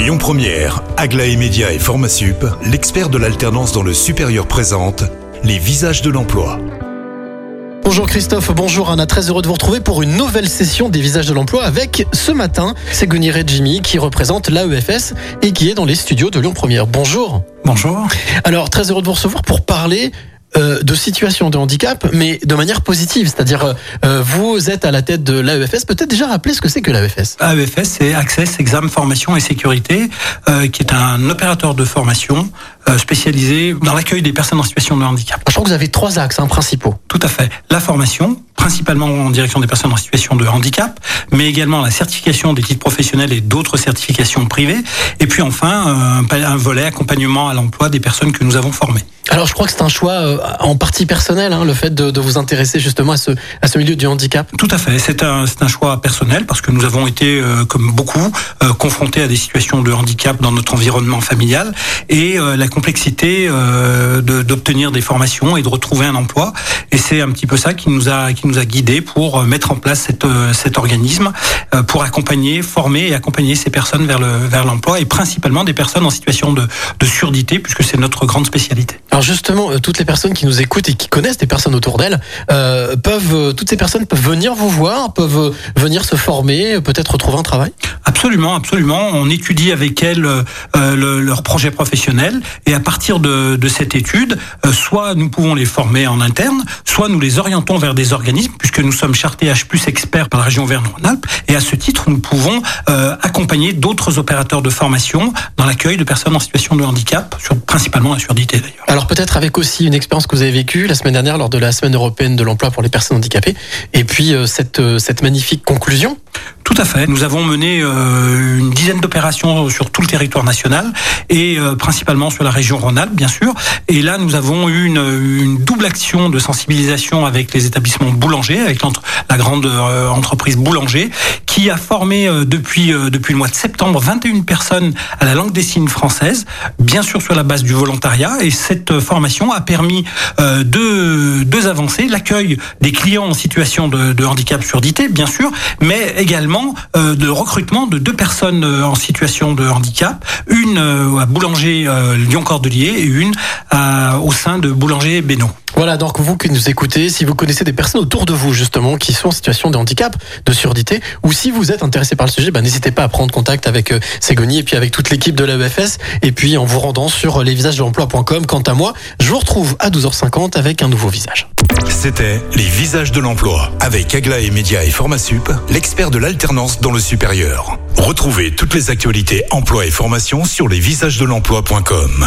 Lyon Première, Aglaé Média et Formasup, l'expert de l'alternance dans le supérieur présente les visages de l'emploi. Bonjour Christophe, bonjour Anna, très heureux de vous retrouver pour une nouvelle session des visages de l'emploi avec ce matin Ségoni Jimmy qui représente l'AEFS et qui est dans les studios de Lyon Première. Bonjour. Bonjour. Alors très heureux de vous recevoir pour parler euh, de situation de handicap, mais de manière positive. C'est-à-dire, euh, vous êtes à la tête de l'AEFS. Peut-être déjà rappeler ce que c'est que l'AEFS. AEFS, c'est Access, Exam, Formation et Sécurité, euh, qui est un opérateur de formation spécialisé dans l'accueil des personnes en situation de handicap. Je crois que vous avez trois axes hein, principaux. Tout à fait. La formation, principalement en direction des personnes en situation de handicap, mais également la certification des titres professionnels et d'autres certifications privées. Et puis enfin, un volet accompagnement à l'emploi des personnes que nous avons formées. Alors je crois que c'est un choix euh, en partie personnel, hein, le fait de, de, vous intéresser justement à ce, à ce milieu du handicap. Tout à fait, c'est un, un choix personnel parce que nous avons été, euh, comme beaucoup, euh, confrontés à des situations de handicap dans notre environnement familial et la complexité d'obtenir des formations et de retrouver un emploi. Et c'est un petit peu ça qui nous a, qui nous a guidés pour mettre en place cette, cet organisme, pour accompagner, former et accompagner ces personnes vers le vers l'emploi et principalement des personnes en situation de, de surdité puisque c'est notre grande spécialité. Alors justement, euh, toutes les personnes qui nous écoutent et qui connaissent des personnes autour d'elles, euh, peuvent, euh, toutes ces personnes peuvent venir vous voir, peuvent venir se former, peut-être trouver un travail? Absolument, absolument. On étudie avec elles euh, leur projet professionnel et à partir de, de cette étude, soit nous pouvons les former en interne, soit nous les orientons vers des organismes puisque nous sommes chartés H+ experts par la région Auvergne-Rhône-Alpes et à ce titre, nous pouvons accompagner d'autres opérateurs de formation dans l'accueil de personnes en situation de handicap, sur, principalement la surdité d'ailleurs. Alors peut-être avec aussi une expérience que vous avez vécue la semaine dernière lors de la semaine européenne de l'emploi pour les personnes handicapées, et puis euh, cette, euh, cette magnifique conclusion tout à fait. Nous avons mené euh, une dizaine d'opérations sur tout le territoire national et euh, principalement sur la région Rhône-Alpes, bien sûr. Et là, nous avons eu une, double action de sensibilisation avec les établissements boulangers, avec la grande euh, entreprise Boulanger, qui a formé depuis depuis le mois de septembre 21 personnes à la langue des signes française, bien sûr sur la base du volontariat. Et cette formation a permis deux, deux avancées l'accueil des clients en situation de, de handicap surdité, bien sûr, mais également euh, de recrutement de deux personnes euh, en situation de handicap, une euh, à Boulanger Lyon Cordelier et une au sein de Boulanger Beno. Voilà, donc vous qui nous écoutez, si vous connaissez des personnes autour de vous justement qui sont en situation de handicap, de surdité, ou si vous êtes intéressé par le sujet, ben, n'hésitez pas à prendre contact avec euh, Ségoni et puis avec toute l'équipe de l'AEFS, et puis en vous rendant sur lesvisagesdelemploi.com. Quant à moi, je vous retrouve à 12h50 avec un nouveau visage. C'était Les Visages de l'Emploi avec Agla et Média et Formasup, l'expert de l'alternance dans le supérieur. Retrouvez toutes les actualités emploi et formation sur lesvisagesdelemploi.com.